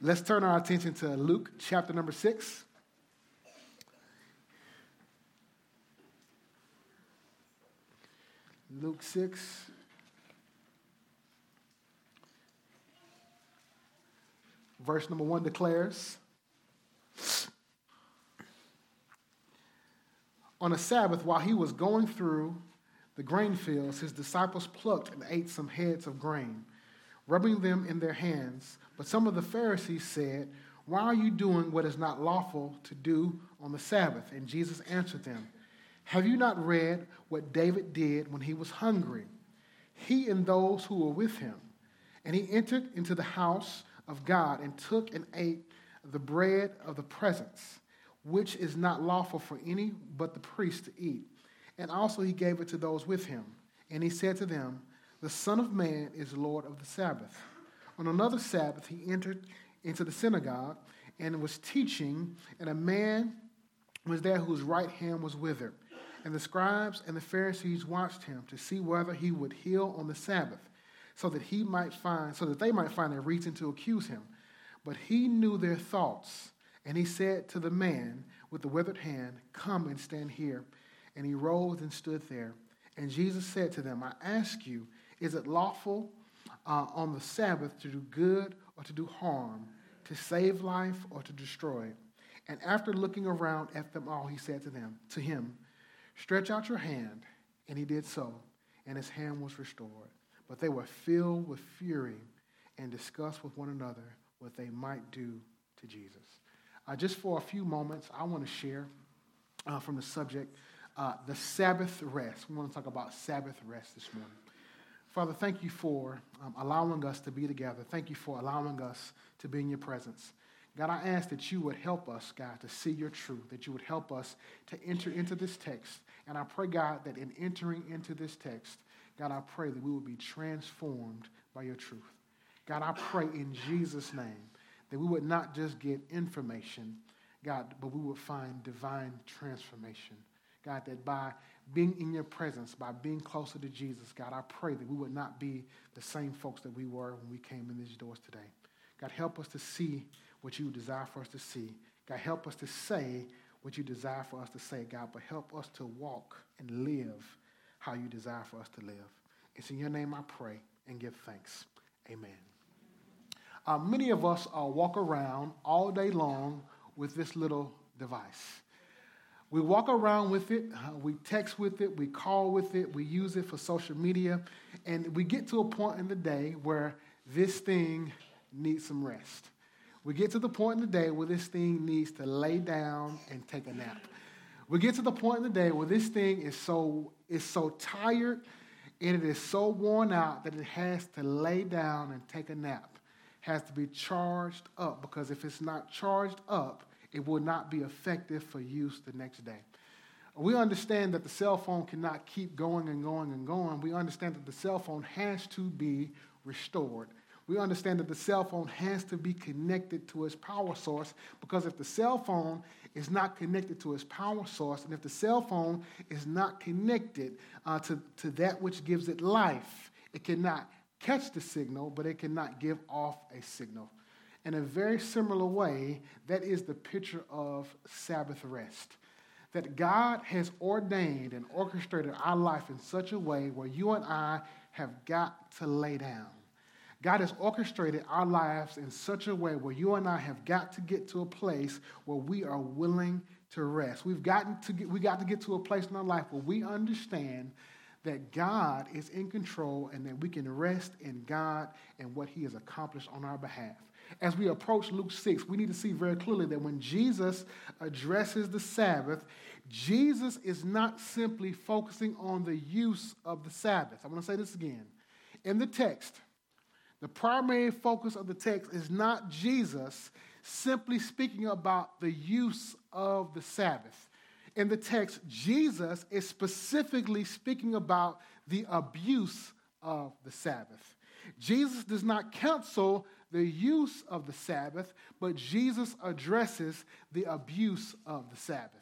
Let's turn our attention to Luke chapter number 6. Luke 6. Verse number 1 declares On a Sabbath, while he was going through the grain fields, his disciples plucked and ate some heads of grain, rubbing them in their hands. But some of the Pharisees said, Why are you doing what is not lawful to do on the Sabbath? And Jesus answered them, Have you not read what David did when he was hungry? He and those who were with him. And he entered into the house of God and took and ate the bread of the presence which is not lawful for any but the priest to eat. And also he gave it to those with him. And he said to them, The Son of Man is Lord of the Sabbath. On another Sabbath, he entered into the synagogue and was teaching, and a man was there whose right hand was withered. And the scribes and the Pharisees watched him to see whether he would heal on the Sabbath, so that he might find, so that they might find a reason to accuse him. But he knew their thoughts and he said to the man with the withered hand, Come and stand here. And he rose and stood there. And Jesus said to them, I ask you, is it lawful uh, on the Sabbath to do good or to do harm, to save life or to destroy? And after looking around at them all, he said to them, to him, Stretch out your hand. And he did so, and his hand was restored. But they were filled with fury and discussed with one another what they might do to Jesus. Uh, just for a few moments, I want to share uh, from the subject uh, the Sabbath rest. We want to talk about Sabbath rest this morning. Father, thank you for um, allowing us to be together. Thank you for allowing us to be in your presence. God, I ask that you would help us, God, to see your truth, that you would help us to enter into this text. And I pray, God, that in entering into this text, God, I pray that we will be transformed by your truth. God, I pray in Jesus' name that we would not just get information, God, but we would find divine transformation. God, that by being in your presence, by being closer to Jesus, God, I pray that we would not be the same folks that we were when we came in these doors today. God, help us to see what you desire for us to see. God, help us to say what you desire for us to say, God, but help us to walk and live how you desire for us to live. It's in your name I pray and give thanks. Amen. Uh, many of us uh, walk around all day long with this little device. We walk around with it, we text with it, we call with it, we use it for social media, and we get to a point in the day where this thing needs some rest. We get to the point in the day where this thing needs to lay down and take a nap. We get to the point in the day where this thing is so, is so tired and it is so worn out that it has to lay down and take a nap has to be charged up because if it's not charged up, it will not be effective for use the next day. We understand that the cell phone cannot keep going and going and going. We understand that the cell phone has to be restored. We understand that the cell phone has to be connected to its power source because if the cell phone is not connected to its power source, and if the cell phone is not connected uh, to, to that which gives it life, it cannot catch the signal, but it cannot give off a signal. In a very similar way, that is the picture of Sabbath rest. That God has ordained and orchestrated our life in such a way where you and I have got to lay down. God has orchestrated our lives in such a way where you and I have got to get to a place where we are willing to rest. We've gotten to get, we got to get to a place in our life where we understand that God is in control and that we can rest in God and what He has accomplished on our behalf. As we approach Luke 6, we need to see very clearly that when Jesus addresses the Sabbath, Jesus is not simply focusing on the use of the Sabbath. I'm going to say this again. In the text, the primary focus of the text is not Jesus simply speaking about the use of the Sabbath in the text, Jesus is specifically speaking about the abuse of the Sabbath. Jesus does not counsel the use of the Sabbath, but Jesus addresses the abuse of the Sabbath.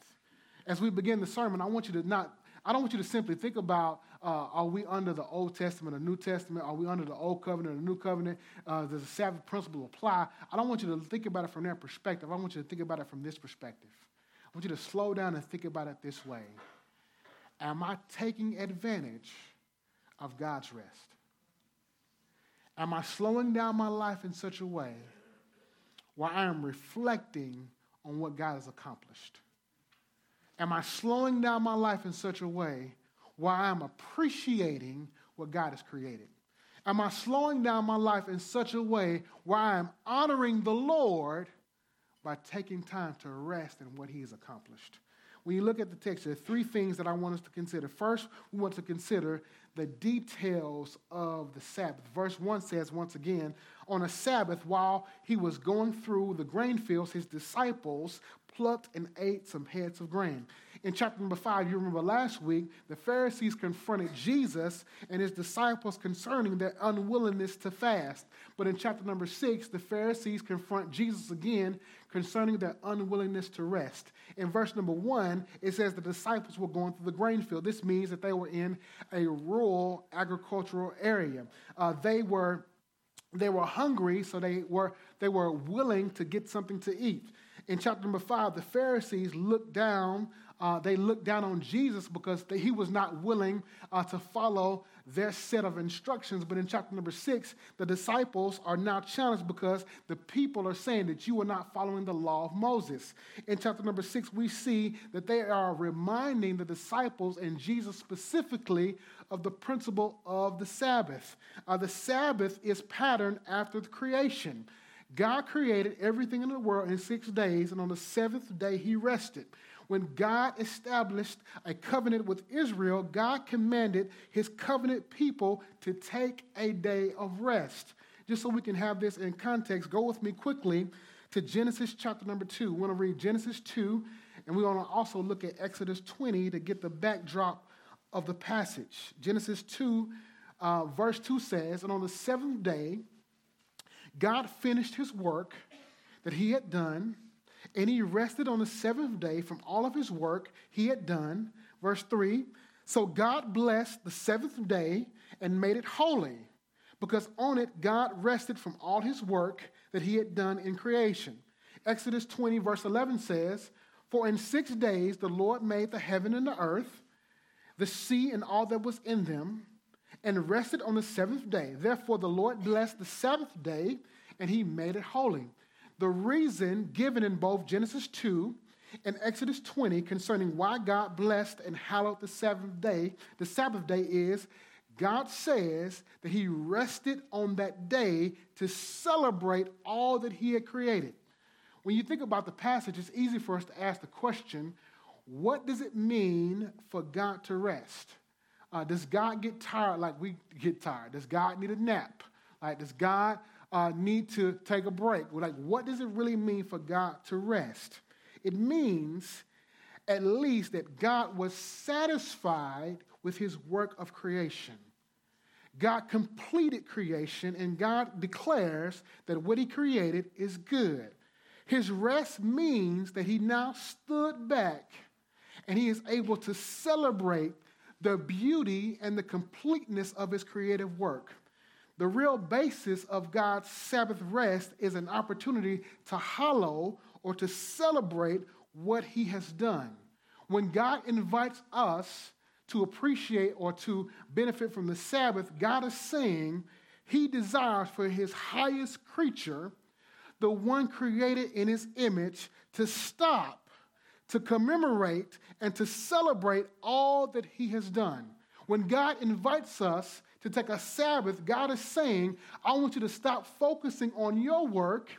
As we begin the sermon, I want you to not I don't want you to simply think about uh, are we under the Old Testament or New Testament? Are we under the Old Covenant or the New Covenant? Uh, does the Sabbath principle apply? I don't want you to think about it from that perspective. I want you to think about it from this perspective. Want you to slow down and think about it this way Am I taking advantage of God's rest? Am I slowing down my life in such a way where I am reflecting on what God has accomplished? Am I slowing down my life in such a way where I am appreciating what God has created? Am I slowing down my life in such a way where I am honoring the Lord by taking time to rest in what He has accomplished? When you look at the text, there are three things that I want us to consider. First, we want to consider the details of the Sabbath. Verse 1 says, once again, on a Sabbath, while he was going through the grain fields, his disciples plucked and ate some heads of grain. In chapter number five, you remember last week, the Pharisees confronted Jesus and his disciples concerning their unwillingness to fast. But in chapter number six, the Pharisees confront Jesus again concerning their unwillingness to rest. In verse number one, it says the disciples were going through the grain field. This means that they were in a rural agricultural area. Uh, they were they were hungry, so they were, they were willing to get something to eat. In chapter number five, the Pharisees looked down uh, they looked down on Jesus because they, he was not willing uh, to follow their set of instructions. But in chapter number six, the disciples are now challenged because the people are saying that you are not following the law of Moses. In chapter number six, we see that they are reminding the disciples and Jesus specifically of the principle of the Sabbath. Uh, the Sabbath is patterned after the creation. God created everything in the world in six days, and on the seventh day, he rested. When God established a covenant with Israel, God commanded his covenant people to take a day of rest. Just so we can have this in context, go with me quickly to Genesis chapter number 2. We want to read Genesis 2, and we want to also look at Exodus 20 to get the backdrop of the passage. Genesis 2, uh, verse 2 says, And on the seventh day, God finished his work that he had done and he rested on the seventh day from all of his work he had done. Verse 3 So God blessed the seventh day and made it holy, because on it God rested from all his work that he had done in creation. Exodus 20, verse 11 says, For in six days the Lord made the heaven and the earth, the sea and all that was in them, and rested on the seventh day. Therefore the Lord blessed the seventh day, and he made it holy. The reason given in both Genesis 2 and Exodus 20 concerning why God blessed and hallowed the seventh day, the Sabbath day is God says that he rested on that day to celebrate all that he had created. When you think about the passage, it's easy for us to ask the question what does it mean for God to rest? Uh, does God get tired like we get tired? Does God need a nap? Like, does God uh, need to take a break. Like, what does it really mean for God to rest? It means at least that God was satisfied with his work of creation. God completed creation, and God declares that what he created is good. His rest means that he now stood back and he is able to celebrate the beauty and the completeness of his creative work. The real basis of God's Sabbath rest is an opportunity to hallow or to celebrate what He has done. When God invites us to appreciate or to benefit from the Sabbath, God is saying He desires for His highest creature, the one created in His image, to stop, to commemorate, and to celebrate all that He has done. When God invites us to take a Sabbath, God is saying, I want you to stop focusing on your work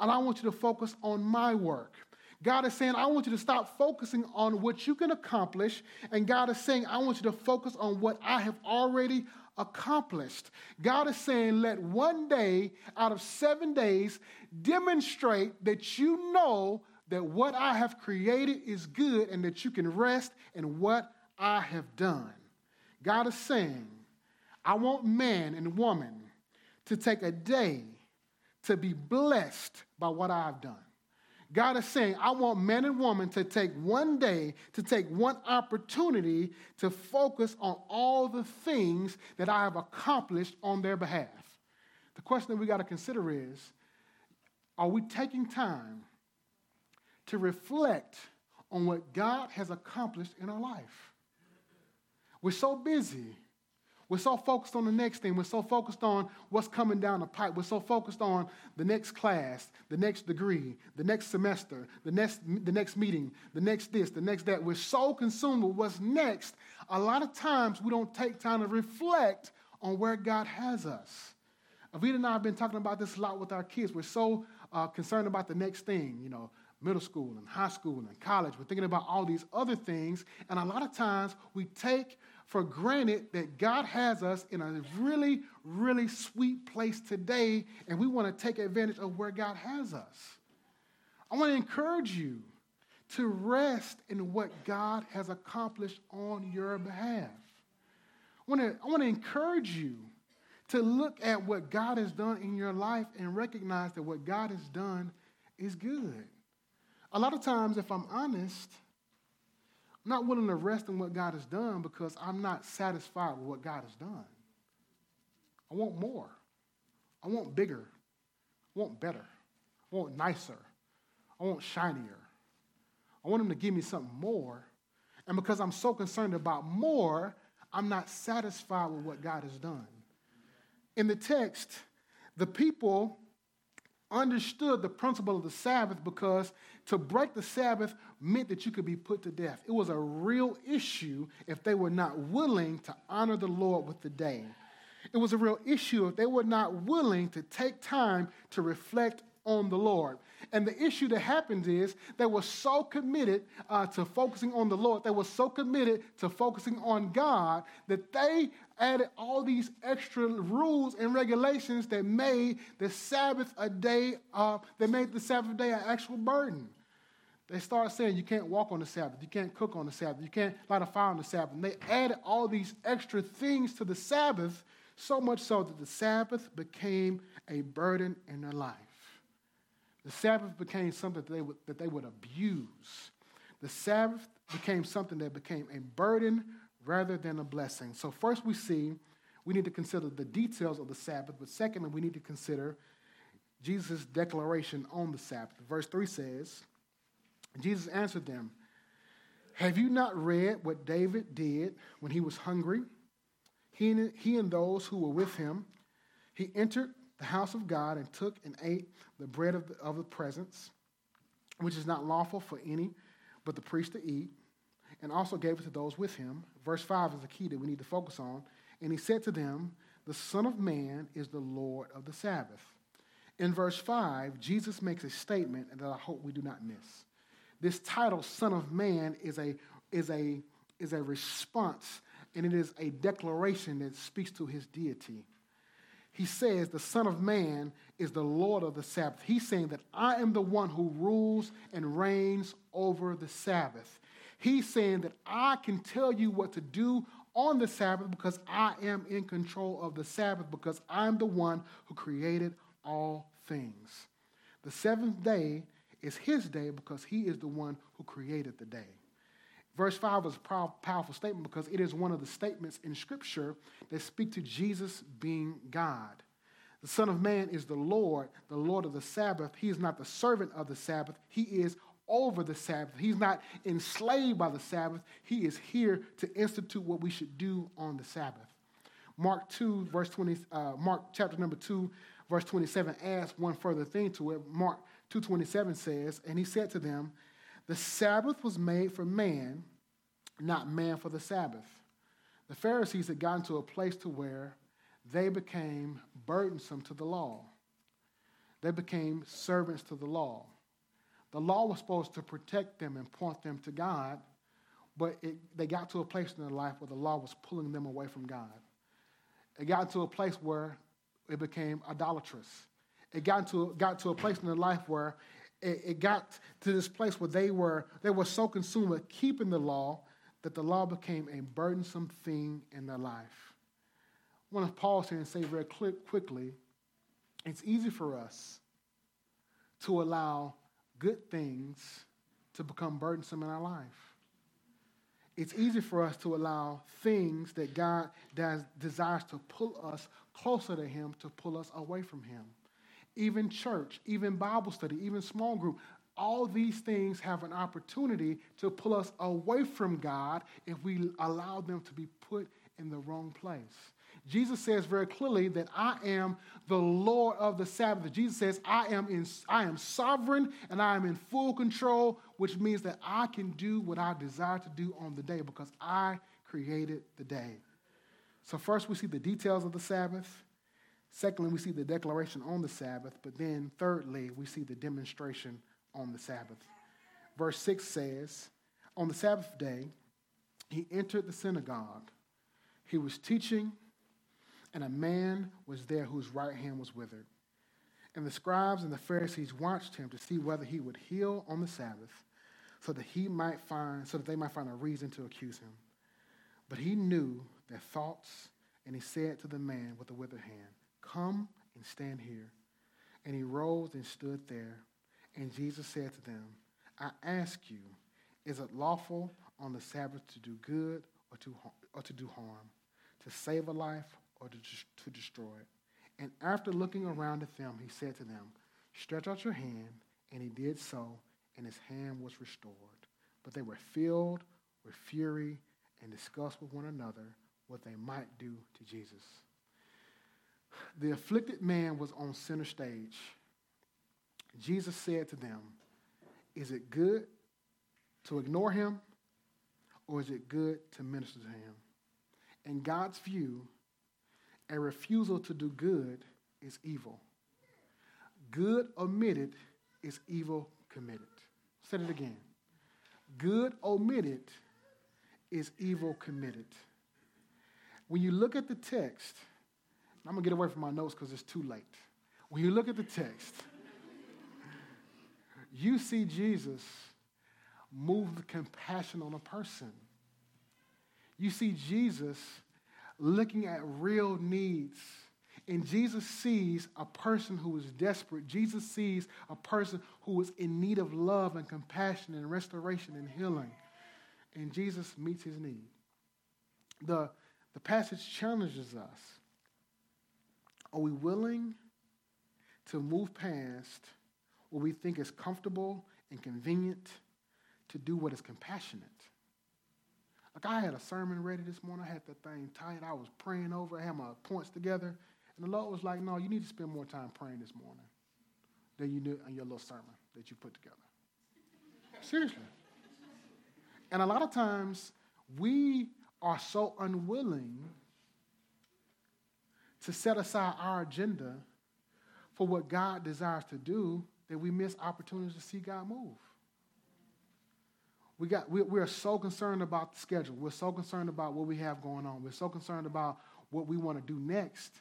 and I want you to focus on my work. God is saying, I want you to stop focusing on what you can accomplish. And God is saying, I want you to focus on what I have already accomplished. God is saying, let one day out of seven days demonstrate that you know that what I have created is good and that you can rest in what I have done. God is saying, I want man and woman to take a day to be blessed by what I've done. God is saying, I want men and women to take one day, to take one opportunity to focus on all the things that I have accomplished on their behalf. The question that we got to consider is are we taking time to reflect on what God has accomplished in our life? We're so busy we're so focused on the next thing. We're so focused on what's coming down the pipe. We're so focused on the next class, the next degree, the next semester, the next, the next meeting, the next this, the next that. We're so consumed with what's next. A lot of times we don't take time to reflect on where God has us. Avita and I have been talking about this a lot with our kids. We're so uh, concerned about the next thing, you know, middle school and high school and college. We're thinking about all these other things. And a lot of times we take for granted that God has us in a really, really sweet place today, and we want to take advantage of where God has us. I want to encourage you to rest in what God has accomplished on your behalf. I want to, I want to encourage you to look at what God has done in your life and recognize that what God has done is good. A lot of times, if I'm honest, I'm not willing to rest in what God has done because I'm not satisfied with what God has done. I want more. I want bigger. I want better. I want nicer. I want shinier. I want Him to give me something more. And because I'm so concerned about more, I'm not satisfied with what God has done. In the text, the people understood the principle of the Sabbath because to break the Sabbath meant that you could be put to death. It was a real issue if they were not willing to honor the Lord with the day. It was a real issue if they were not willing to take time to reflect on the Lord. And the issue that happened is they were so committed uh, to focusing on the Lord, they were so committed to focusing on God that they added all these extra rules and regulations that made the Sabbath a day, uh, that made the Sabbath day an actual burden. They started saying you can't walk on the Sabbath, you can't cook on the Sabbath, you can't light a fire on the Sabbath. And they added all these extra things to the Sabbath, so much so that the Sabbath became a burden in their life. The Sabbath became something that they would, that they would abuse. The Sabbath became something that became a burden rather than a blessing. So, first we see we need to consider the details of the Sabbath, but secondly, we need to consider Jesus' declaration on the Sabbath. Verse 3 says, Jesus answered them, Have you not read what David did when he was hungry? He and, he and those who were with him, he entered the house of God and took and ate the bread of the, of the presence, which is not lawful for any but the priest to eat, and also gave it to those with him. Verse 5 is the key that we need to focus on. And he said to them, The Son of Man is the Lord of the Sabbath. In verse 5, Jesus makes a statement that I hope we do not miss. This title, Son of Man, is a, is a, is a response and it is a declaration that speaks to his deity he says the Son of Man is the Lord of the Sabbath. He's saying that I am the one who rules and reigns over the Sabbath. He's saying that I can tell you what to do on the Sabbath because I am in control of the Sabbath because I'm the one who created all things. The seventh day is his day because he is the one who created the day. Verse 5 is a powerful statement because it is one of the statements in Scripture that speak to Jesus being God. The Son of Man is the Lord, the Lord of the Sabbath. He is not the servant of the Sabbath, He is over the Sabbath. He's not enslaved by the Sabbath. He is here to institute what we should do on the Sabbath. Mark 2, verse 20, uh, Mark chapter number 2, verse 27 adds one further thing to it. Mark 2.27 says, And he said to them, the Sabbath was made for man, not man for the Sabbath. The Pharisees had gotten to a place to where they became burdensome to the law. They became servants to the law. The law was supposed to protect them and point them to God, but it, they got to a place in their life where the law was pulling them away from God. It got to a place where it became idolatrous. It got to, got to a place in their life where it, it got to this place where they were, they were so consumed with keeping the law that the law became a burdensome thing in their life. I want to pause here and say very quickly it's easy for us to allow good things to become burdensome in our life. It's easy for us to allow things that God does, desires to pull us closer to Him to pull us away from Him. Even church, even Bible study, even small group, all these things have an opportunity to pull us away from God if we allow them to be put in the wrong place. Jesus says very clearly that I am the Lord of the Sabbath. Jesus says, I am, in, I am sovereign and I am in full control, which means that I can do what I desire to do on the day because I created the day. So, first, we see the details of the Sabbath. Secondly, we see the declaration on the Sabbath. But then, thirdly, we see the demonstration on the Sabbath. Verse 6 says, On the Sabbath day, he entered the synagogue. He was teaching and a man was there whose right hand was withered. And the scribes and the Pharisees watched him to see whether he would heal on the Sabbath, so that he might find so that they might find a reason to accuse him. But he knew their thoughts, and he said to the man with the withered hand, Come and stand here. And he rose and stood there. And Jesus said to them, I ask you, is it lawful on the Sabbath to do good or to, or to do harm, to save a life or to, to destroy it. And after looking around at them, he said to them, Stretch out your hand. And he did so, and his hand was restored. But they were filled with fury and discussed with one another what they might do to Jesus. The afflicted man was on center stage. Jesus said to them, Is it good to ignore him, or is it good to minister to him? In God's view, a refusal to do good is evil. Good omitted is evil committed. Say it again. Good omitted is evil committed. When you look at the text, I'm going to get away from my notes because it's too late. When you look at the text, you see Jesus move the compassion on a person. You see Jesus looking at real needs. And Jesus sees a person who is desperate. Jesus sees a person who is in need of love and compassion and restoration and healing. And Jesus meets his need. The, the passage challenges us. Are we willing to move past what we think is comfortable and convenient to do what is compassionate? Like I had a sermon ready this morning. I had that thing tight. I was praying over. I had my points together. And the Lord was like, no, you need to spend more time praying this morning than you do in your little sermon that you put together. Seriously. And a lot of times we are so unwilling to set aside our agenda for what God desires to do that we miss opportunities to see God move. We, got, we, we are so concerned about the schedule. We're so concerned about what we have going on. We're so concerned about what we want to do next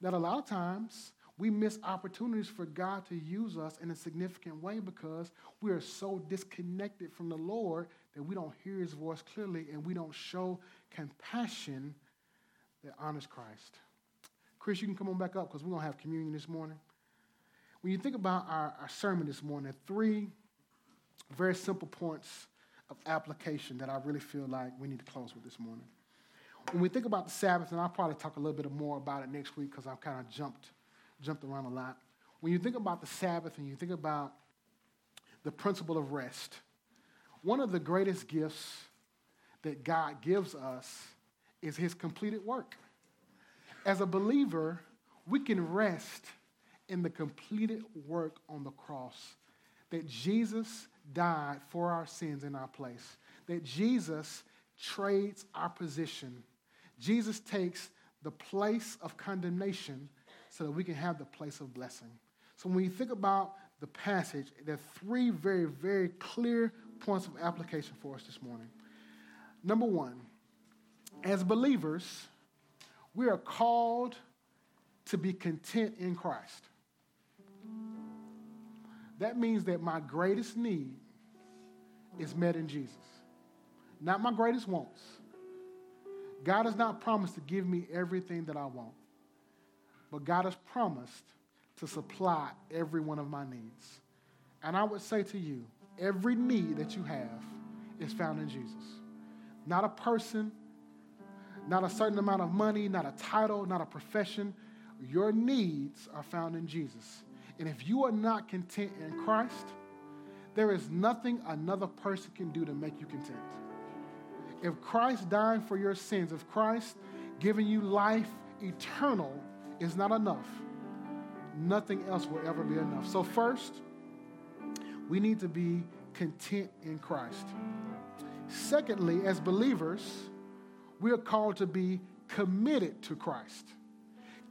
that a lot of times we miss opportunities for God to use us in a significant way because we are so disconnected from the Lord that we don't hear his voice clearly and we don't show compassion that honors Christ. Chris, you can come on back up because we're going to have communion this morning. When you think about our, our sermon this morning, three very simple points of application that I really feel like we need to close with this morning. When we think about the Sabbath, and I'll probably talk a little bit more about it next week because I've kind of jumped, jumped around a lot. When you think about the Sabbath and you think about the principle of rest, one of the greatest gifts that God gives us is his completed work. As a believer, we can rest in the completed work on the cross that Jesus died for our sins in our place, that Jesus trades our position. Jesus takes the place of condemnation so that we can have the place of blessing. So when you think about the passage, there are three very, very clear points of application for us this morning. Number one, as believers, we are called to be content in Christ. That means that my greatest need is met in Jesus, not my greatest wants. God has not promised to give me everything that I want, but God has promised to supply every one of my needs. And I would say to you, every need that you have is found in Jesus. Not a person, not a certain amount of money, not a title, not a profession. Your needs are found in Jesus. And if you are not content in Christ, there is nothing another person can do to make you content. If Christ dying for your sins, if Christ giving you life eternal is not enough, nothing else will ever be enough. So, first, we need to be content in Christ. Secondly, as believers, we are called to be committed to Christ.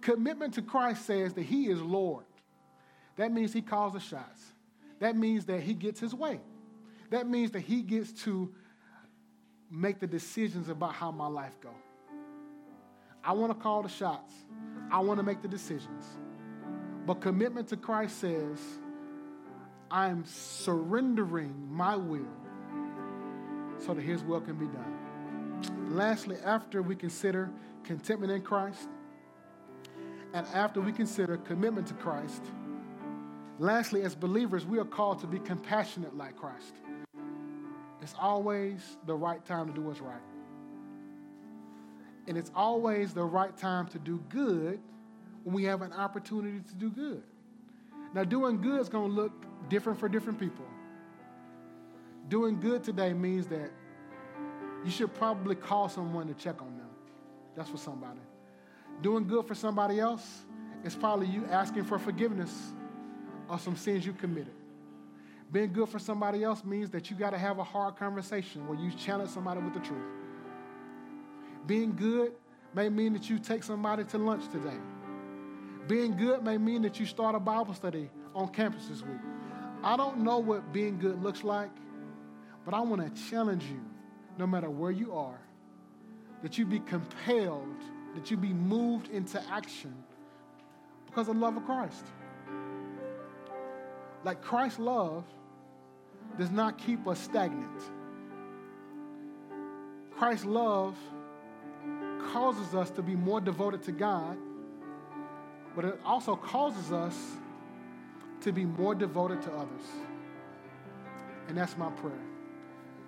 Commitment to Christ says that He is Lord. That means He calls the shots. That means that He gets His way. That means that He gets to make the decisions about how my life go. I want to call the shots. I want to make the decisions. But commitment to Christ says, I'm surrendering my will so that his will can be done. Lastly, after we consider contentment in Christ, and after we consider commitment to Christ, lastly, as believers, we are called to be compassionate like Christ. It's always the right time to do what's right. And it's always the right time to do good when we have an opportunity to do good. Now, doing good is going to look different for different people. Doing good today means that you should probably call someone to check on them. That's for somebody. Doing good for somebody else is probably you asking for forgiveness of some sins you committed. Being good for somebody else means that you got to have a hard conversation where you challenge somebody with the truth. Being good may mean that you take somebody to lunch today. Being good may mean that you start a Bible study on campus this week. I don't know what being good looks like, but I want to challenge you, no matter where you are, that you be compelled, that you be moved into action because of the love of Christ. Like Christ's love does not keep us stagnant. Christ's love causes us to be more devoted to God, but it also causes us to be more devoted to others. And that's my prayer.